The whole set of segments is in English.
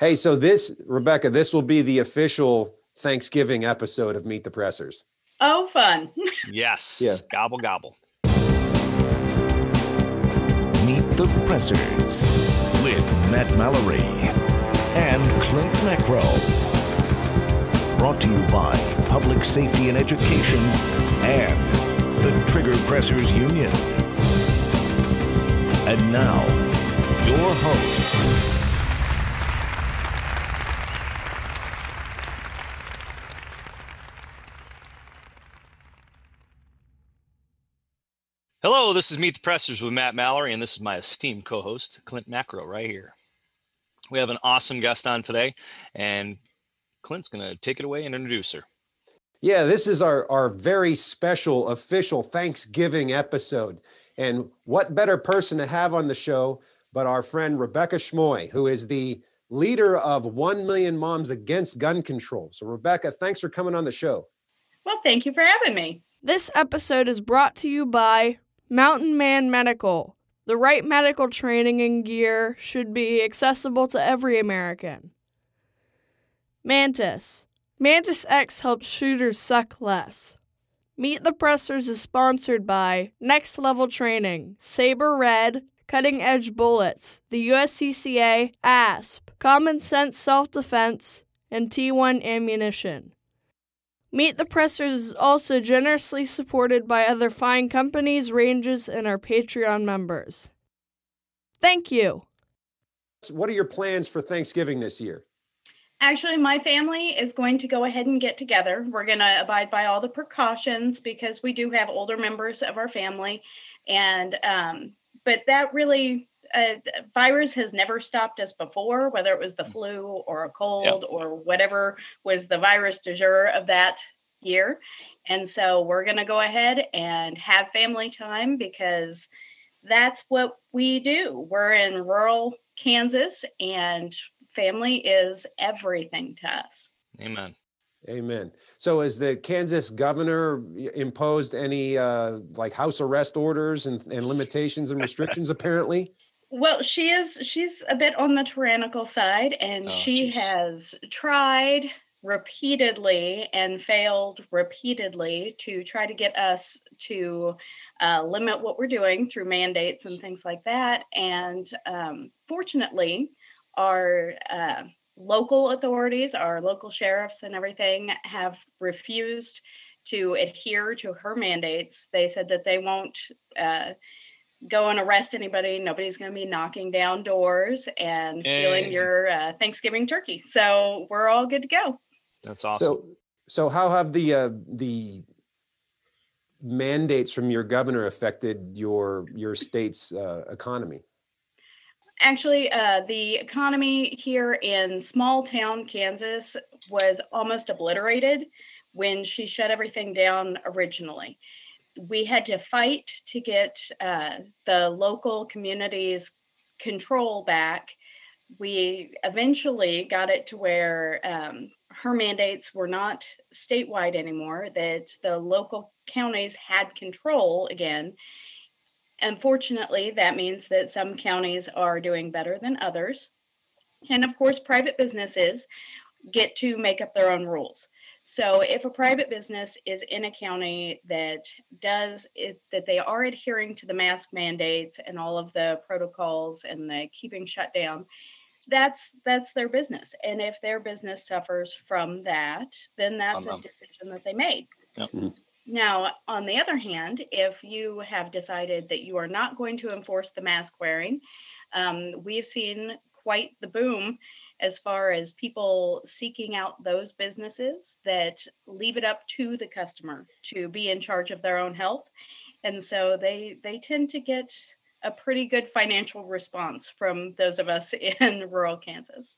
Hey, so this, Rebecca, this will be the official Thanksgiving episode of Meet the Pressers. Oh, fun. Yes. Yeah. Gobble gobble. Meet the Pressers with Matt Mallory and Clint Macro. Brought to you by Public Safety and Education and the Trigger Pressers Union. And now, your hosts. Hello, this is Meet the Pressers with Matt Mallory, and this is my esteemed co-host, Clint Macro, right here. We have an awesome guest on today, and Clint's going to take it away and introduce her. Yeah, this is our, our very special official Thanksgiving episode. And what better person to have on the show but our friend Rebecca Schmoy, who is the leader of 1 Million Moms Against Gun Control. So, Rebecca, thanks for coming on the show. Well, thank you for having me. This episode is brought to you by Mountain Man Medical. The right medical training and gear should be accessible to every American. Mantis. Mantis X helps shooters suck less. Meet the Pressers is sponsored by Next Level Training, Saber Red, Cutting Edge Bullets, the USCCA, ASP, Common Sense Self Defense, and T1 Ammunition. Meet the Pressers is also generously supported by other fine companies, ranges, and our Patreon members. Thank you. So what are your plans for Thanksgiving this year? Actually, my family is going to go ahead and get together. We're going to abide by all the precautions because we do have older members of our family. And, um, but that really, uh, virus has never stopped us before, whether it was the flu or a cold or whatever was the virus du jour of that year. And so we're going to go ahead and have family time because that's what we do. We're in rural Kansas and family is everything to us. Amen. Amen. So, has the Kansas governor imposed any uh, like house arrest orders and, and limitations and restrictions? Apparently, Well, she is she's a bit on the tyrannical side and Oh, she geez. has tried repeatedly and failed repeatedly to try to get us to uh, limit what we're doing through mandates and things like that. And um, fortunately, our uh, local authorities, our local sheriffs, and everything have refused to adhere to her mandates. They said that they won't. Uh, go and arrest anybody. Nobody's going to be knocking down doors and stealing Yay. your uh, Thanksgiving turkey. So we're all good to go. That's awesome. so so how have the uh, the mandates from your governor affected your your state's uh, economy? Actually, uh, the economy here in small town Kansas was almost obliterated when she shut everything down originally. We had to fight to get uh, the local communities control back. We eventually got it to where um, her mandates were not statewide anymore, that the local counties had control again. Unfortunately, that means that some counties are doing better than others. And of course, private businesses get to make up their own rules. So if a private business is in a county that does it, that they are adhering to the mask mandates and all of the protocols and the keeping shut down, that's that's their business. And if their business suffers from that, then that's On a decision that they made. Yep. Mhm. Now, on the other hand, if you have decided that you are not going to enforce the mask wearing, um, we've seen quite the boom as far as people seeking out those businesses that leave it up to the customer to be in charge of their own health. And so they they tend to get a pretty good financial response from those of us in rural kansas.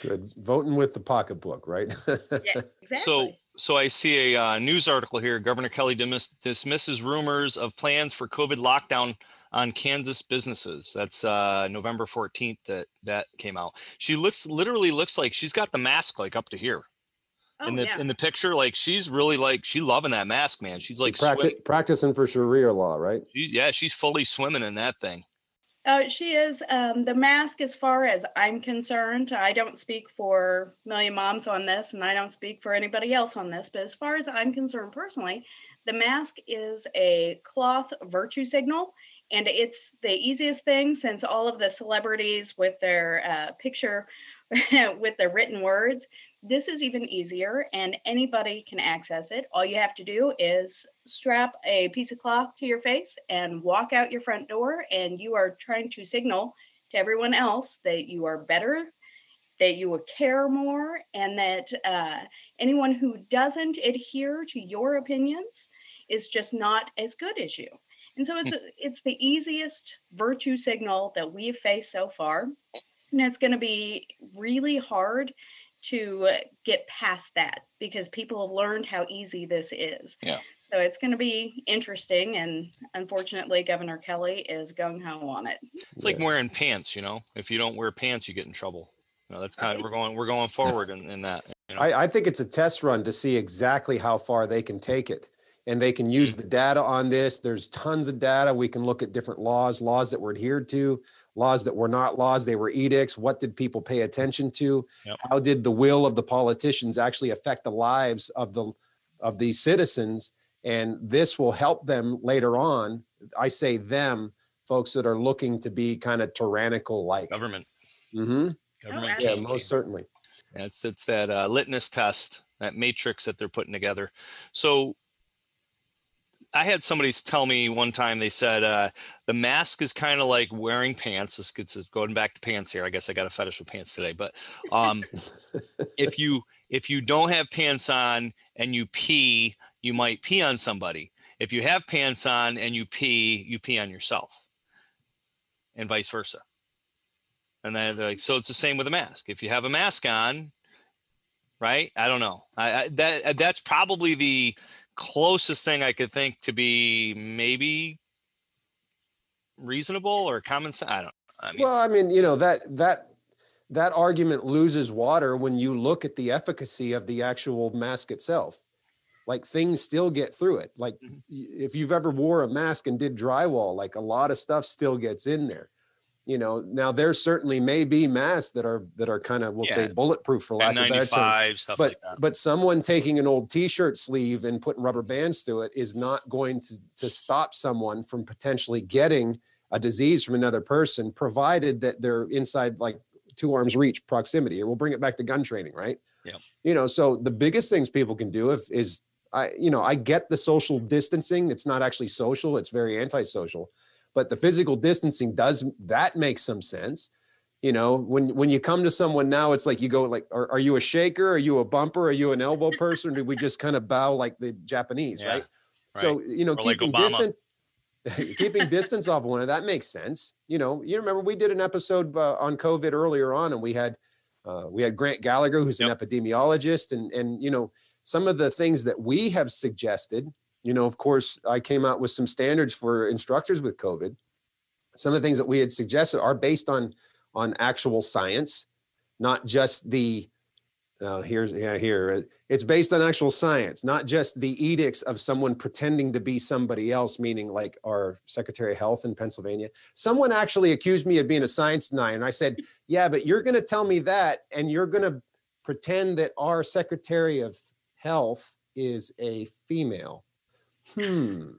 Good, voting with the pocketbook, right? yeah exactly. So, so I see a uh, news article here. Governor Kelly dismiss, dismisses rumors of plans for COVID lockdown on Kansas businesses. That's uh, November 14th that that came out. She looks literally looks like she's got the mask like up to here oh, in the yeah. in the picture. Like she's really like she loving that mask, man. She's like Practi- practicing for Sharia law, right? she, yeah, she's fully swimming in that thing. Uh, she is um, the mask, as far as I'm concerned. I don't speak for Million Moms on this, and I don't speak for anybody else on this. But as far as I'm concerned personally, the mask is a cloth virtue signal, and it's the easiest thing since all of the celebrities with their uh, picture with the written words. This is even easier, and anybody can access it. All you have to do is strap a piece of cloth to your face and walk out your front door, and you are trying to signal to everyone else that you are better, that you will care more, and that uh, anyone who doesn't adhere to your opinions is just not as good as you. And so it's it's the easiest virtue signal that we've faced so far, and it's going to be really hard to get past that because people have learned how easy this is. Yeah. So it's going to be interesting, and unfortunately, Governor Kelly is going home on it. It's like wearing pants, you know. If you don't wear pants, you get in trouble. You know, that's kind of we're going we're going forward in, in that. You know? I, I think it's a test run to see exactly how far they can take it. And they can use mm. the data on this. There's tons of data. We can look at different laws, laws that were adhered to, laws that were not laws, they were edicts. What did people pay attention to? Yep. How did the will of the politicians actually affect the lives of the of the citizens? And this will help them later on. I say them, folks that are looking to be kind of tyrannical like. government. Mm-hmm. Government Yeah, came- most certainly. Yeah, It's it's that uh, litmus test, that matrix that they're putting together. So I had somebody tell me one time. They said uh, the mask is kind of like wearing pants. This gets us going back to pants here. I guess I got a fetish with pants today. But um, if you if you don't have pants on and you pee, you might pee on somebody. If you have pants on and you pee, you pee on yourself, and vice versa. And then they're like, so it's the same with a mask. If you have a mask on, right? I don't know. I, I that that's probably the closest thing I could think to be maybe reasonable or common sense. I don't. I mean, Well, I mean, you know, that that that argument loses water when you look at the efficacy of the actual mask itself. Like things still get through it. Like Mhm. if you've ever wore a mask and did drywall, like a lot of stuff still gets in there. You know, now there certainly may be masks that are that are kind of we'll say bulletproof for lack of a better term. Stuff But like that. but someone taking an old t-shirt sleeve and putting rubber bands to it is not going to to stop someone from potentially getting a disease from another person, provided that they're inside like two arms reach proximity. Or we'll bring it back to gun training, right? Yeah. You know, so the biggest things people can do if is I, you know, I get the social distancing. It's not actually social, it's very antisocial. But the physical distancing does that makes some sense. You know, when when you come to someone now, it's like you go like, are, are you a shaker? Are you a bumper? Are you an elbow person? Or do we just kind of bow like the Japanese, Yeah, right? So you know, Or keeping Obama. distance, keeping distance off one of that makes sense. You know, you remember we did an episode uh, on COVID earlier on, and we had uh, we had Grant Gallagher, who's an epidemiologist, and and you know some of the things that we have suggested. You know, of course, I came out with some standards for instructors with COVID. Some of the things that we had suggested are based on on actual science, not just the uh, here's yeah here it's based on actual science not just the edicts of someone pretending to be somebody else meaning like our secretary of health in pennsylvania someone actually accused me of being a science denier and i said yeah but you're going to tell me that and you're going to pretend that our secretary of health is a female hmm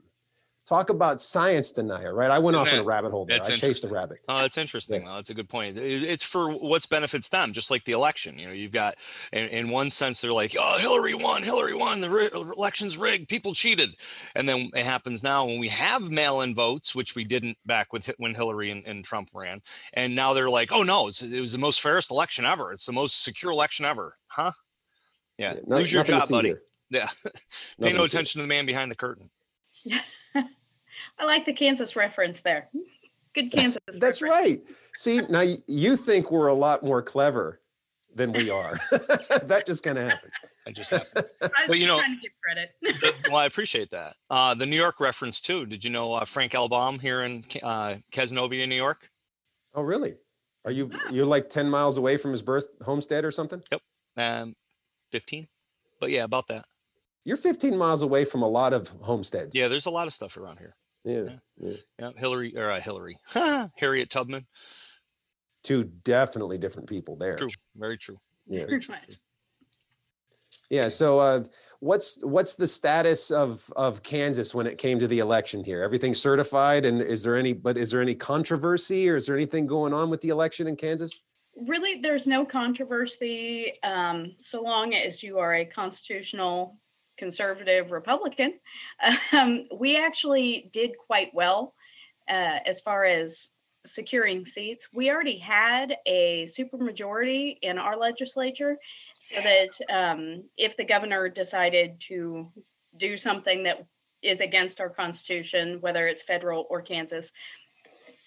talk about science denier right i went Isn't off in a rabbit hole there i chased the rabbit Oh, that's interesting. though. That's a good point. It's for what's benefits them, just like the election. You know, you've got, in, in one sense, they're like, oh, Hillary won, Hillary won, the ri- election's rigged, people cheated. And then it happens now when we have mail in votes, which we didn't back with when Hillary and, and Trump ran. And now they're like, oh, no, it's, it was the most fairest election ever. It's the most secure election ever. Huh? Yeah. No- Lose your job, buddy. here. Yeah. Pay no attention to the man behind the curtain. I like the Kansas reference there. Good Kansas. That's reference. right. See, now you think we're a lot more clever than we are. that just kind of happened. I just happened. I was But, you know- trying to give credit. well, I appreciate that. Uh, the New York reference too. Did you know uh, Frank L. Baum here in Ca- uh, Cazenovia, New York? Oh, really? Are you you're like 10 miles away from his birth homestead or something? Yep, um, 15. But yeah, about that. You're 15 miles away from a lot of homesteads. Yeah, there's a lot of stuff around here. Yeah. yeah. Yeah, Hillary or uh, Hillary, Harriet Tubman. Two definitely different people there. True, very true. Yeah. Very true. Yeah. So, uh, what's what's the status of of Kansas when it came to the election here? Everything certified, and is there any? But is there any controversy, or is there anything going on with the election in Kansas? really there's no controversy um, so long as you are a constitutional conservative republican um, we actually did quite well uh, as far as securing seats. We already had a supermajority in our legislature so that um, if the governor decided to do something that is against our constitution whether it's federal or kansas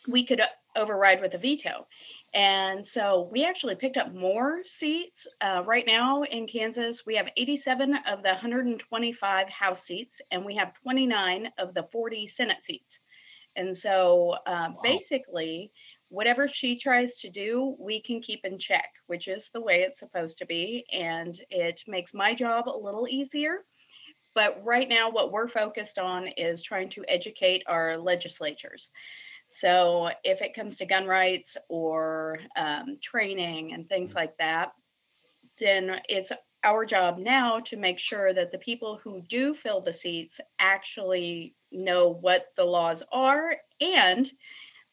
we could override with a veto and so we actually picked up more seats. Uh, right now in Kansas, we have 87 of the 125 House seats, and we have 29 of the 40 Senate seats. And so uh, basically, whatever she tries to do, we can keep in check, which is the way it's supposed to be. And it makes my job a little easier. But right now, what we're focused on is trying to educate our legislatures. So if it comes to gun rights or um, training and things like that, then it's our job now to make sure that the people who do fill the seats actually know what the laws are and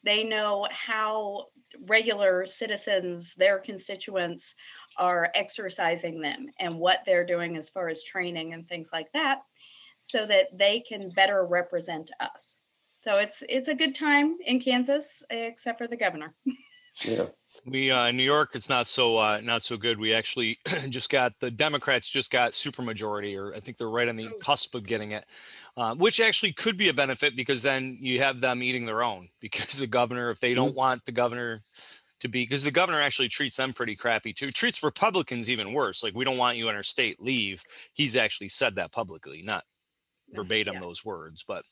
they know how regular citizens, their constituents, are exercising them and what they're doing as far as training and things like that so that they can better represent us. So it's it's a good time in Kansas, except for the governor. Yeah. We uh, in New York, it's not so uh, not so good. We actually just got the Democrats just got supermajority, or I think they're right on the cusp of getting it, uh, which actually could be a benefit because then you have them eating their own. Because the governor, if they don't want the governor to be, because the governor actually treats them pretty crappy too. Treats Republicans even worse. Like we don't want you in our state, leave. He's actually said that publicly, not verbatim Yeah. those words, but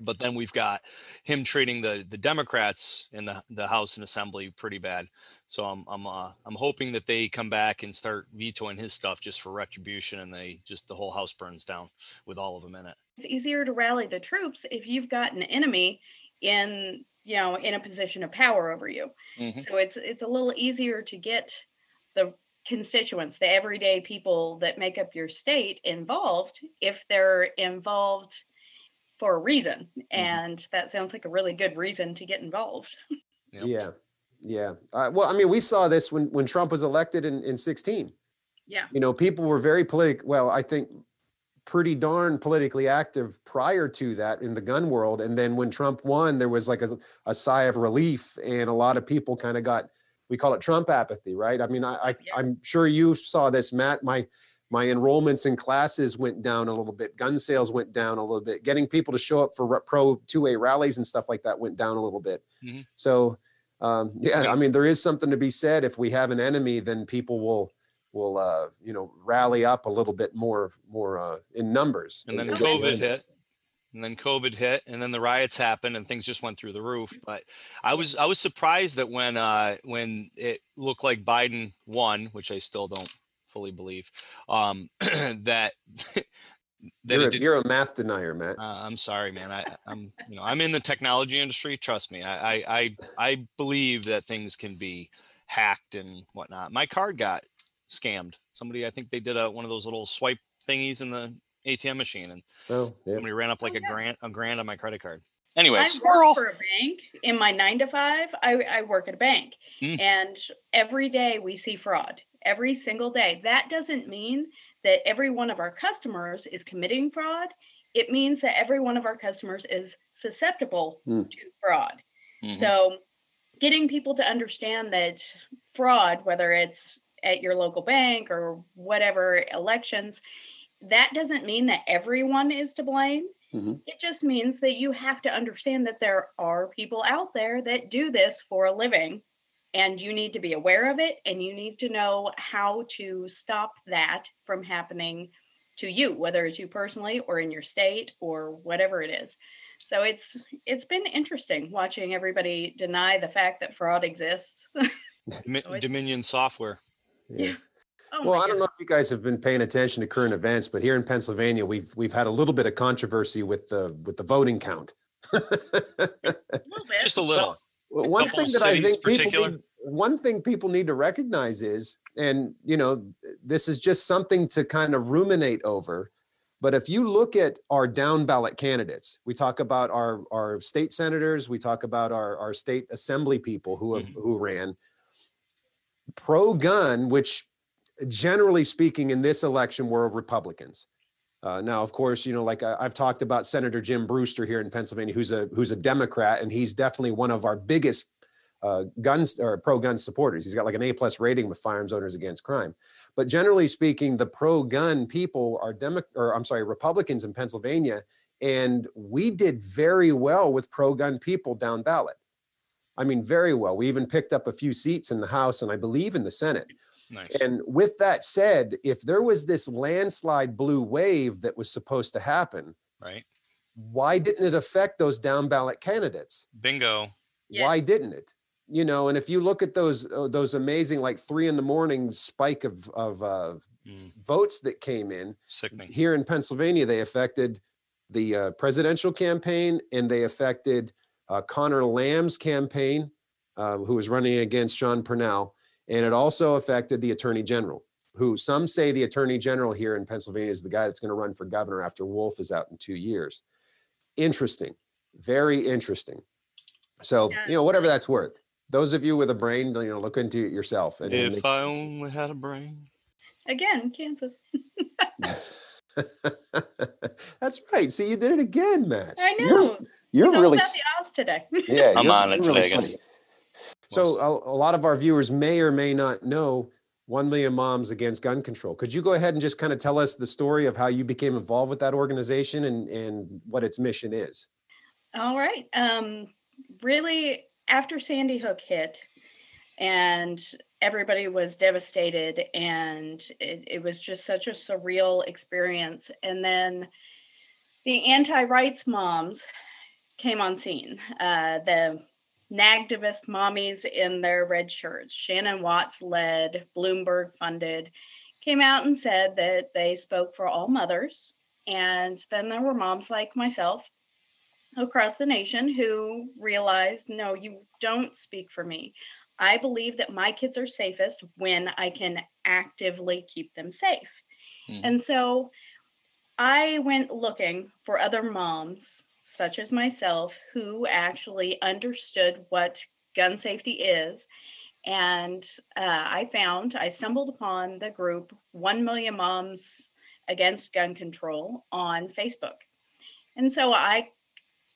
but then we've got him treating the the Democrats in the the House and Assembly pretty bad. So I'm I'm uh, I'm hoping that they come back and start vetoing his stuff just for retribution, and they just the whole House burns down with all of them in it. It's easier to rally the troops if you've got an enemy in you know in a position of power over you. Mhm. So it's it's a little easier to get the constituents, the everyday people that make up your state involved if they're involved for a reason. And that sounds like a really good reason to get involved. Yep. Yeah. Yeah. Uh, well, I mean, we saw this when when Trump was elected in in 16. Yeah. You know, people were very politic. Well, I think pretty darn politically active prior to that in the gun world. And then when Trump won, there was like a, a sigh of relief, and a lot of people kind of got we call it Trump apathy, right? I mean, I, I Yeah. I'm sure you saw this, Matt. My my enrollments in classes went down a little bit. Gun sales went down a little bit. Getting people to show up for pro 2A rallies and stuff like that went down a little bit. Mhm. So, um, yeah, I mean, there is something to be said. If we have an enemy, then people will will uh, you know rally up a little bit more more uh, in numbers. And then COVID hit, and then COVID hit, and then the riots happened, and things just went through the roof. But I was I was surprised that when uh, when it looked like Biden won, which I still don't fully believe, um, that that You're a, did, you're a math denier, Matt. Uh, I'm sorry, man. I, I'm, you know, I'm in the technology industry. Trust me. I, I, I, I believe that things can be hacked and whatnot. My card got scammed. Somebody, I think they did a, one of those little swipe thingies in the ATM machine, and Oh, yeah. somebody ran up like Oh, a yeah. grand, a grand on my credit card. Anyway, I squirrel. work for a bank in my nine to five. I, I work at a bank, Mm. and every day we see fraud. Every single day. That doesn't mean that every one of our customers is committing fraud. It means that every one of our customers is susceptible Mm. to fraud. Mhm. So, getting people to understand that fraud, whether it's at your local bank or whatever elections, that doesn't mean that everyone is to blame. Mhm. It just means that you have to understand that there are people out there that do this for a living and you need to be aware of it and you need to know how to stop that from happening to you whether it's you personally or in your state or whatever it is so it's it's been interesting watching everybody deny the fact that fraud exists so Dominion Software. yeah. oh Well, I don't know if you guys have been paying attention to current events, but here in Pennsylvania, we've we've had a little bit of controversy with the with the voting count. A little bit. Just a little. Well, one thing that I think people need, one thing people need to recognize is, and you know, this is just something to kind of ruminate over. But if you look at our down ballot candidates, we talk about our our state senators, we talk about our our state assembly people who have who ran pro gun, which generally speaking in this election were Republicans. Uh, now, of course, you know, like I, I've talked about Senator Jim Brewster here in Pennsylvania, who's a who's a Democrat, and he's definitely one of our biggest uh, guns or pro gun supporters. He's got like an A plus rating with Firearms Owners Against Crime. But generally speaking, the pro gun people are Demo- or I'm sorry, Republicans in Pennsylvania, and we did very well with pro gun people down ballot. I mean, very well. We even picked up a few seats in the House and I believe in the Senate. Nice. And with that said, if there was this landslide blue wave that was supposed to happen, Right. why didn't it affect those down ballot candidates? Bingo. Why didn't it? You know, and if you look at those uh, those amazing like three in the morning spike of of uh, Mm, votes that came in sickening. here in Pennsylvania, they affected the uh, presidential campaign and they affected uh, Conor Lamb's campaign, uh, who was running against Sean Parnell, and it also affected the attorney general, who some say the attorney general here in Pennsylvania is the guy that's going to run for governor after Wolf is out in two years. Interesting, very interesting. So Yeah. you know, whatever that's worth. Those of you with a brain, you know, look into it yourself. And, and If I only had a brain. Again, Kansas. That's right. See, you did it again, Matt. I You're- know. You're, really about the odds today. yeah. I'm you're- on it you're really today, guys. funny. So a, a lot of our viewers may or may not know One Million Moms Against Gun Control. Could you go ahead and just kind of tell us the story of how you became involved with that organization and and what its mission is? All right. Um, really, after Sandy Hook hit, and everybody was devastated, and it, it was just such a surreal experience. And then the anti-rights moms came on scene. Uh, the Nagtivist mommies in their red shirts, Shannon Watts led, Bloomberg funded, came out and said that they spoke for all mothers. And then there were moms like myself across the nation who realized no, you don't speak for me. I believe that my kids are safest when I can actively keep them safe. Mhm. And so I went looking for other moms, such as myself, who actually understood what gun safety is. And uh, I found, I stumbled upon the group 1 Million Moms Against Gun Control on Facebook. And so I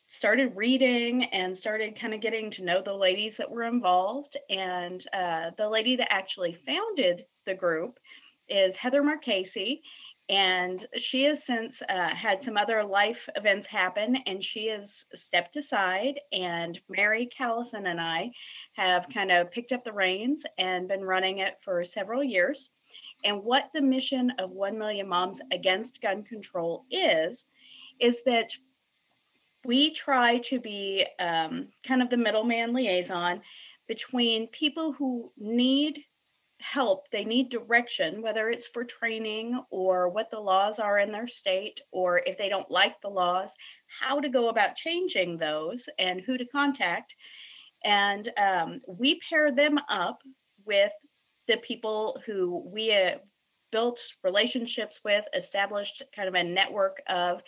started reading and started kind of getting to know the ladies that were involved. And uh, the lady that actually founded the group is Heather Marchese. And she has since uh, had some other life events happen, and she has stepped aside. And Mary Callison and I have kind of picked up the reins and been running it for several years. And what the mission of 1 Million Moms Against Gun Control is, is that we try to be um, kind of the middleman liaison between people who need help, they need direction, whether it's for training or what the laws are in their state, or if they don't like the laws, how to go about changing those and who to contact. And um, we pair them up with the people who we built relationships with, established kind of a network of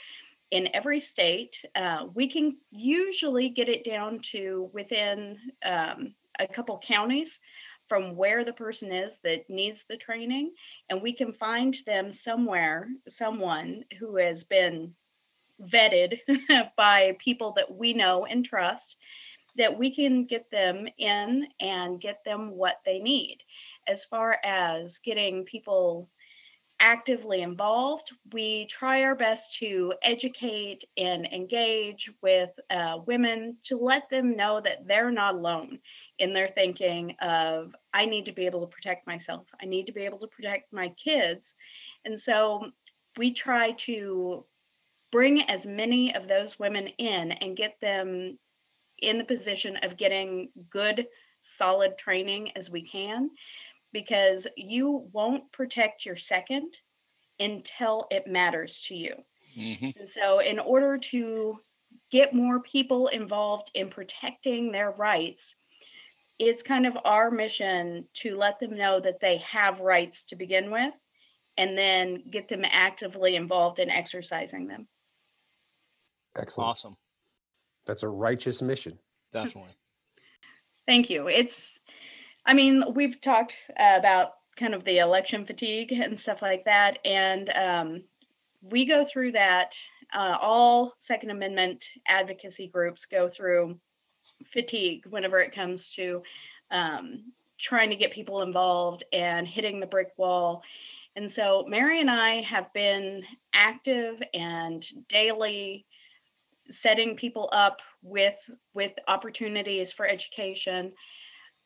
in every state. Uh, we can usually get it down to within um, a couple counties from where the person is that needs the training, and we can find them somewhere, someone who has been vetted by people that we know and trust, that we can get them in and get them what they need. As far as getting people actively involved. We try our best to educate and engage with uh, women to let them know that they're not alone in their thinking of, I need to be able to protect myself, I need to be able to protect my kids. And so we try to bring as many of those women in and get them in the position of getting good, solid training as we can because you won't protect your second until it matters to you. Mhm. And so, in order to get more people involved in protecting their rights, it's kind of our mission to let them know that they have rights to begin with and then get them actively involved in exercising them. Excellent. Awesome. That's a righteous mission. Definitely. Thank you. It's, I mean, we've talked uh, about kind of the election fatigue and stuff like that. And um, we go through that. Uh, all Second Amendment advocacy groups go through fatigue whenever it comes to um, trying to get people involved and hitting the brick wall. And so Mary and I have been active and daily setting people up with with opportunities for education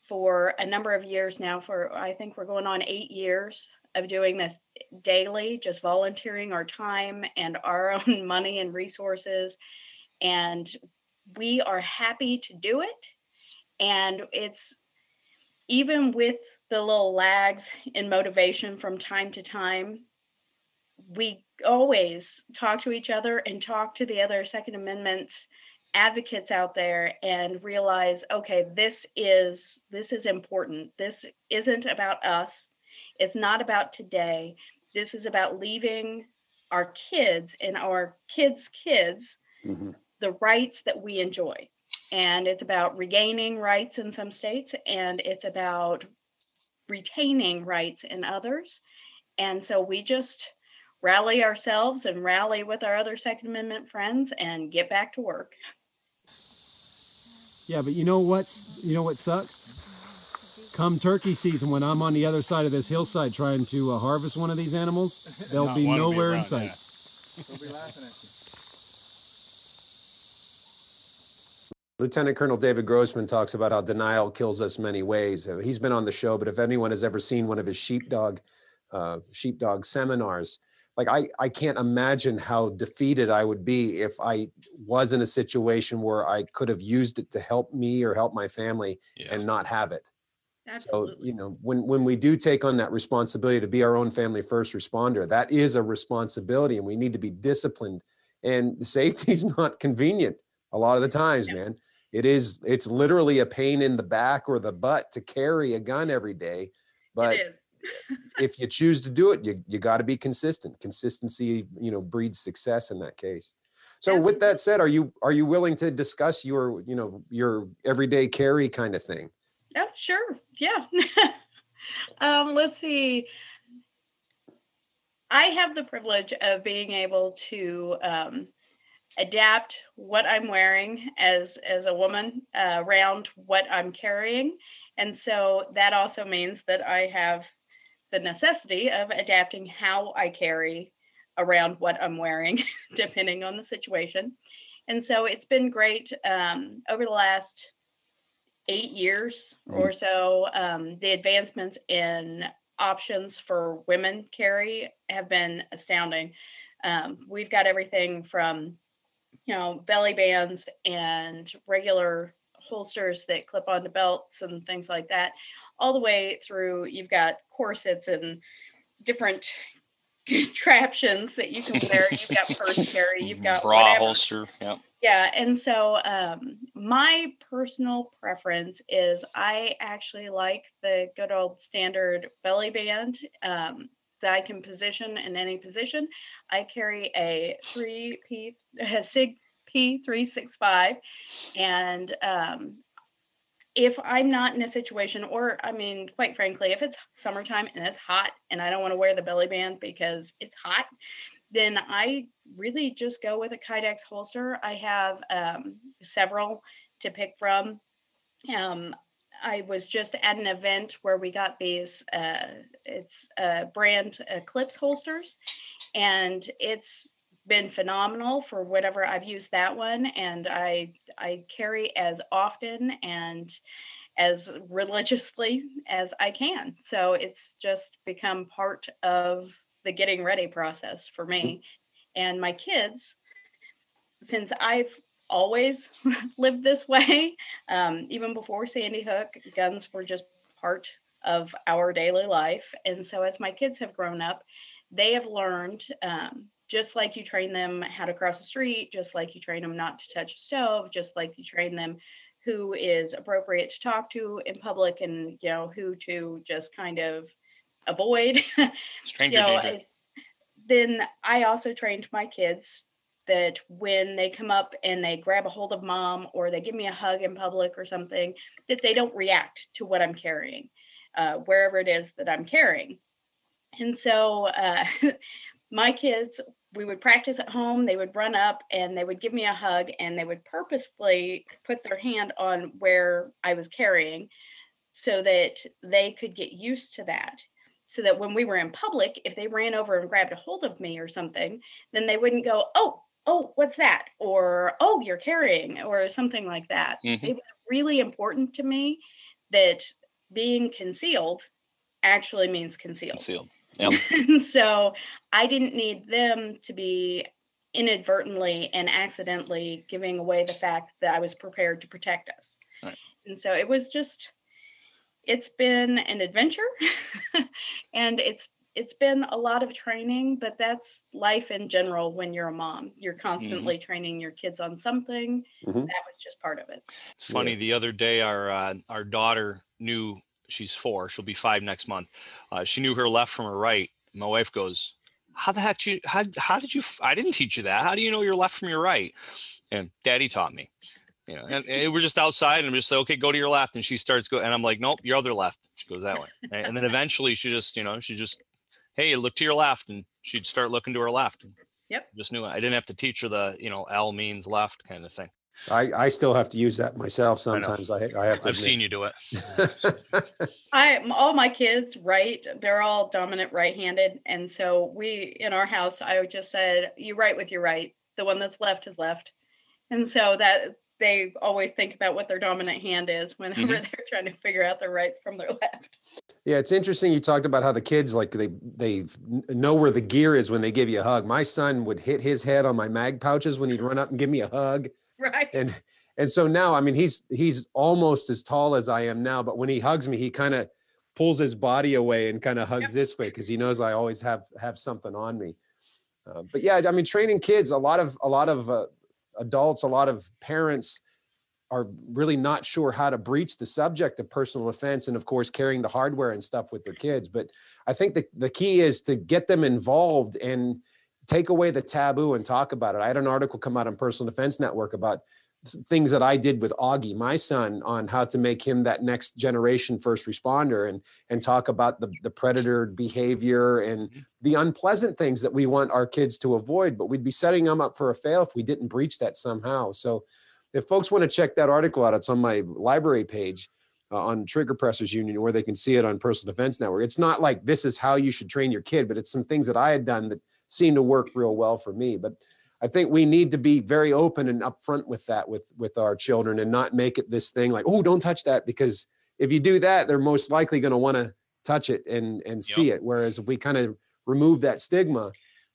for a number of years now for i think we're going on eight years of doing this daily just volunteering our time and our own money and resources and we are happy to do it. And it's even with the little lags in motivation from time to time we always talk to each other and talk to the other second amendment advocates out there and realize okay this is this is important. This isn't about us. It's not about today. This is about leaving our kids and our kids kids Mhm. The rights that we enjoy and it's about regaining rights in some states and it's about retaining rights in others and so we just rally ourselves and rally with our other second amendment friends and get back to work Yeah, but you know what's you know what sucks? Come turkey season, when I'm on the other side of this hillside trying to uh, harvest one of these animals, they'll Not be wanna be nowhere in around sight. that. Lieutenant Colonel David Grossman talks about how denial kills us many ways. Uh, He's been on the show, but if anyone has ever seen one of his sheepdog uh, sheepdog seminars, like I, I can't imagine how defeated I would be if I was in a situation where I could have used it to help me or help my family Yeah. and not have it. So, you know, when when we do take on that responsibility to be our own family first responder, that is a responsibility and we need to be disciplined. And safety is not convenient a lot of the times, Yep. man. It is it's literally a pain in the back or the butt to carry a gun every day. But if you choose to do it, you you got to be consistent. Consistency, you know, breeds success in that case. So with that said, are you are you willing to discuss your, you know, your everyday carry kind of thing? oh sure yeah um let's see i have the privilege of being able to um adapt what i'm wearing as as a woman uh, around what i'm carrying. And so that also means that i have the necessity of adapting how i carry around what i'm wearing depending on the situation. And so it's been great um, over the last eight years or so, um, the advancements in options for women carry have been astounding. Um, we've got everything from, you know, belly bands and regular holsters that clip onto belts and things like that, all the way through. You've got corsets and different contraptions that you can wear. You've got purse carry. You've got bra whatever. holster. Yep. Yeah, and so um, my personal preference is I actually like the good old standard belly band um, that I can position in any position. I carry a three P a Sig P three six five, and um, if I'm not in a situation, or I mean, quite frankly, if it's summertime and it's hot and I don't want to wear the belly band because it's hot, then I really just go with a Kydex holster. I have um, several to pick from. Um, I was just at an event where we got these, uh, it's uh, brand Eclipse holsters, and it's been phenomenal for whatever I've used that one. And I, I carry as often and as religiously as I can. So it's just become part of the getting ready process for me and my kids since i've always lived this way um, even before sandy hook guns were just part of our daily life and so as my kids have grown up they have learned um, just like you train them how to cross the street, just like you train them not to touch a stove, just like you train them who is appropriate to talk to in public and you know who to just kind of avoid. Stranger you know, danger. then I also trained my kids that when they come up and they grab a hold of mom or they give me a hug in public or something, that they don't react to what I'm carrying, uh, wherever it is that I'm carrying. And so uh, my kids, we would practice at home, they would run up and they would give me a hug and they would purposefully put their hand on where I was carrying so that they could get used to that so that when we were in public, if they ran over and grabbed a hold of me or something, then they wouldn't go, "Oh, oh, what's that?" or "Oh, you're carrying," or something like that. Mhm. It was really important to me that being concealed actually means concealed. Concealed. Yep. And so I didn't need them to be inadvertently and accidentally giving away the fact that I was prepared to protect us. Right. And so it was just it's been an adventure and it's it's been a lot of training, but that's life in general when you're a mom. You're constantly training your kids on something. Mhm. That was just part of it. It's funny. Yeah. The other day, our uh, our daughter knew she's four. She'll be five next month. Uh, she knew her left from her right. My wife goes, "How the heck you? How how did you? I didn't teach you that. How do you know your left from your right?" And Daddy taught me. You know, and, and we're just outside, and I'm just like, "Okay, go to your left." And she starts go, and I'm like, "Nope, your other left." She goes that way, and, and then eventually she just, you know, she just, "Hey, look to your left," and she'd start looking to her left. Yep. Just knew it. I didn't have to teach her the, you know, L means left kind of thing. I, I still have to use that myself sometimes. I, I have to. I've seen you do it. I m- all my kids right they're all dominant right-handed and so we in our house I just said you write with your right the one that's left is left and so that they always think about what their dominant hand is whenever Mhm. they're trying to figure out their right from their left Yeah, it's interesting. You talked about how the kids like they they know where the gear is when they give you a hug. My son would hit his head on my mag pouches when he'd run up and give me a hug, right and and so now I mean he's he's almost as tall as I am now, but when he hugs me, he kind of pulls his body away and kind of hugs Yep. this way because he knows I always have have something on me. Uh, but yeah, I mean training kids. A lot of a lot of uh, adults, a lot of parents are really not sure how to breach the subject of personal defense and of course carrying the hardware and stuff with their kids. But i think the, the key is to get them involved and take away the taboo and talk about it. I had an article come out on personal defense network about things that i did with augie my son on how to make him that next generation first responder and and talk about the, the predator behavior and the unpleasant things that we want our kids to avoid but we'd be setting them up for a fail if we didn't breach that somehow so if folks want to check that article out, it's on my library page uh, on Trigger Pressers Union, where they can see it on Personal Defense Network. It's not like this is how you should train your kid, but it's some things that I had done that seemed to work real well for me. But I think we need to be very open and upfront with that with with our children, and not make it this thing like, oh, don't touch that, because if you do that, they're most likely going to want to touch it and and see it. Whereas if we kind of remove that stigma,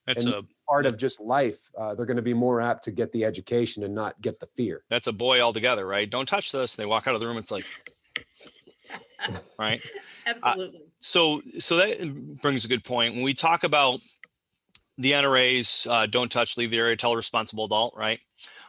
That's And- a part of just life, uh, they're going to be more apt to get the education and not get the fear. that's a boy altogether, right? Don't touch this. They walk out of the room. It's like, right. absolutely So, so that brings a good point. When we talk about the NRAs, uh, don't touch, leave the area, tell a responsible adult, right?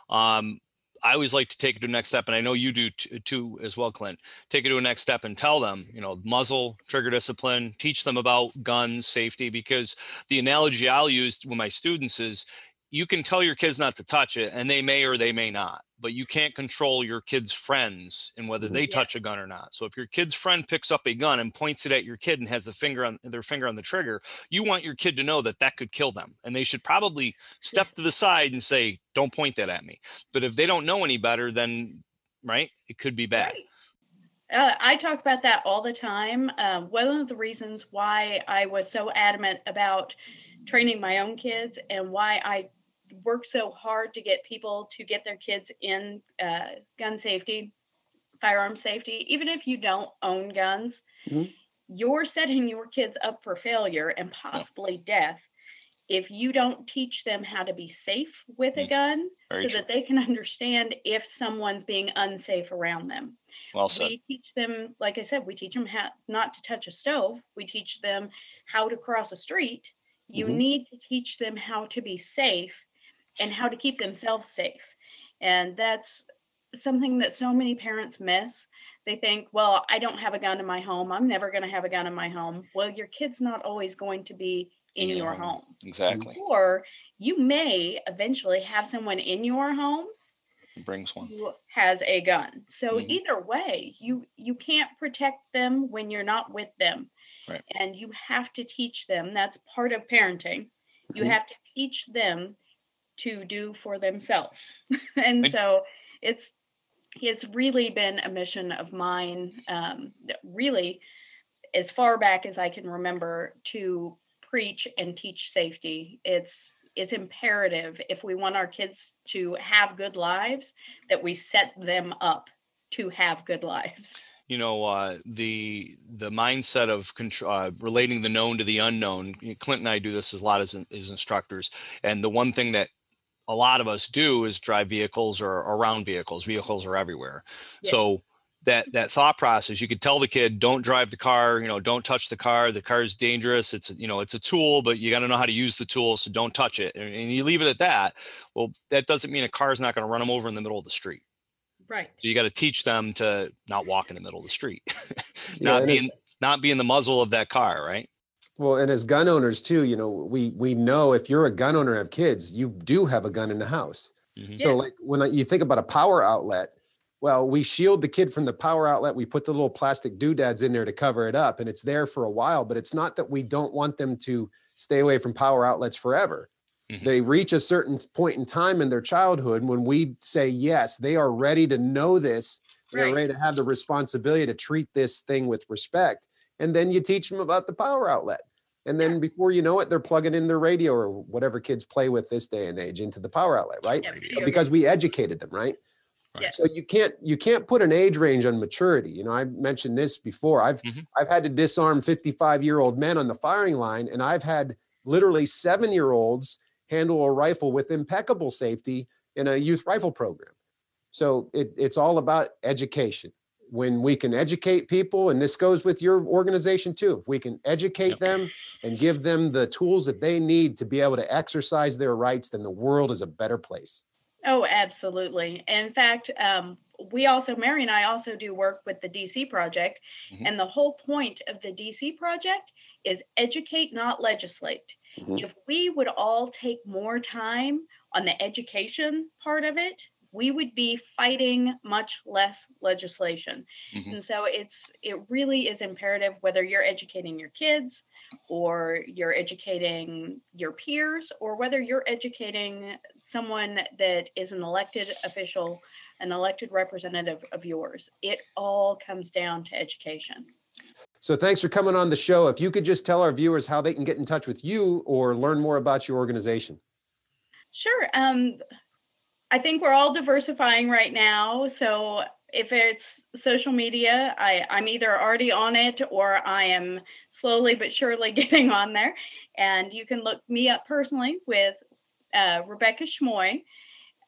Um, I always like to take it to the next step, and I know you do t- too as well, Clint. Take it to a next step and tell them, you know, muzzle, trigger discipline, teach them about guns, safety, because the analogy I'll use with my students is you can tell your kids not to touch it, and they may or they may not, but you can't control your kids' friends and whether Mhm. they Yeah. touch a gun or not. So if your kid's friend picks up a gun and points it at your kid and has a finger on their finger on the trigger, you want your kid to know that that could kill them, and they should probably step to the side and say, "Don't point that at me." But if they don't know any better, then right, it could be bad. Right. Uh, I talk about that all the time. Um, one of the reasons why I was so adamant about training my own kids and why I work so hard to get people to get their kids in uh, gun safety, firearm safety, even if you don't own guns, Mhm. you're setting your kids up for failure and possibly death if you don't teach them how to be safe with a Mm. gun Very so true. that they can understand if someone's being unsafe around them Well said. we teach them like i said we teach them how not to touch a stove we teach them how to cross a street You Mhm. need to teach them how to be safe and how to keep themselves safe. And that's something that so many parents miss. They think, well, I don't have a gun in my home. I'm never going to have a gun in my home. Well, your kid's not always going to be in, your home. Exactly. Or you may eventually have someone in your home It brings one. who has a gun. So Mhm. either way, you you can't protect them when you're not with them. Right. And you have to teach them. That's part of parenting. You Mhm. have to teach them to do for themselves. and so it's it's really been a mission of mine um, really as far back as I can remember to preach and teach safety. It's it's imperative if we want our kids to have good lives that we set them up to have good lives. you know uh, the the mindset of control, uh, relating the known to the unknown. Clint and I do this a lot as, as instructors, and the one thing that a lot of us do is drive vehicles or around vehicles. Vehicles are everywhere, Yes. so that that thought process you could tell the kid don't drive the car you know don't touch the car the car is dangerous it's a- you know it's a tool but you got to know how to use the tool so don't touch it and, and you leave it at that well that doesn't mean a car is not going to run them over in the middle of the street Right. so you got to teach them to not walk in the middle of the street, not it's- being not being the muzzle of that car, right? Well, and as gun owners too, you know, we we know if you're a gun owner and have kids, you do have a gun in the house. Mhm. So like when you think about a power outlet, well, we shield the kid from the power outlet. We put the little plastic doodads in there to cover it up, and it's there for a while. But it's not that we don't want them to stay away from power outlets forever. Mhm. They reach a certain point in time in their childhood when we say yes, they are ready to know this. They're Right. ready to have the responsibility to treat this thing with respect, and then you teach them about the power outlet. And then before you know it, they're plugging in their radio or whatever kids play with this day and age into the power outlet, right? Yeah, because we educated them, right? Right. Yeah. So you can't you can't put an age range on maturity. You know, I mentioned this before. I've Mhm. I've had to disarm 55 year old men on the firing line, and I've had literally seven year olds handle a rifle with impeccable safety in a youth rifle program. So it, it's all about education. When we can educate people, and this goes with your organization too, if we can educate Yep. them and give them the tools that they need to be able to exercise their rights, then the world is a better place. Oh, absolutely. In fact, um, we also, Mary and I also do work with the DC project. Mhm. And the whole point of the DC project is educate, not legislate. Mhm. If we would all take more time on the education part of it, we would be fighting much less legislation. Mhm. And so it's it really is imperative whether you're educating your kids or you're educating your peers or whether you're educating someone that is an elected official, an elected representative of yours. It all comes down to education. So thanks for coming on the show. If you could just tell our viewers how they can get in touch with you or learn more about your organization. Sure. Um, I think we're all diversifying right now. So if it's social media, I, I'm either already on it or I am slowly but surely getting on there. And you can look me up personally with uh, Rebecca Schmoy.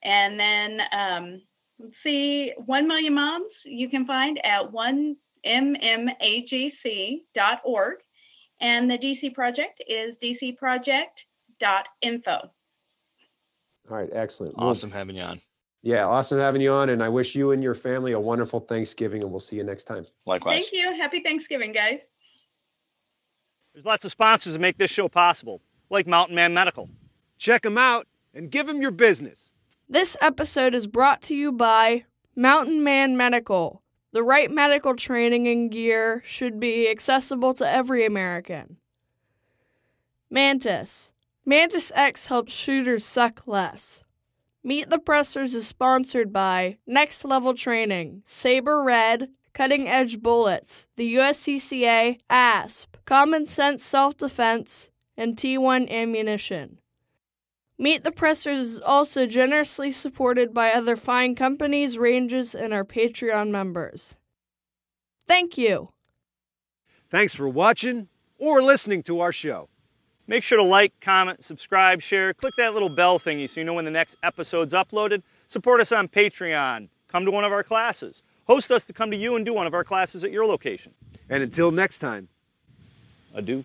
And then um, let's see, 1 Million Moms you can find at 1mmagc.org. And the DC project is dcproject.info. All right, excellent. Well, Awesome having you on. yeah, awesome having you on. And I wish you and your family a wonderful Thanksgiving, and we'll see you next time. Likewise. Thank you. Happy Thanksgiving, guys. There's lots of sponsors that make this show possible, like Mountain Man Medical. Check them out and give them your business. This episode is brought to you by Mountain Man Medical. The right medical training and gear should be accessible to every American. Mantis. Mantis X helps shooters suck less. Meet the Pressers is sponsored by Next Level Training, SABRE Red, Cutting Edge Bullets, the USCCA, ASP, Common Sense Self Defense, and T1 Ammunition. Meet the Pressers is also generously supported by other fine companies, ranges, and our Patreon members. Thank you. Thanks for watching or listening to our show. Make sure to like, comment, subscribe, share, click that little bell thingy so you know when the next episode's uploaded. Support us on Patreon. Come to one of our classes. Host us to come to you and do one of our classes at your location. And until next time. Adieu.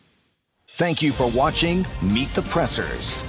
Thank you for watching Meet the Pressers.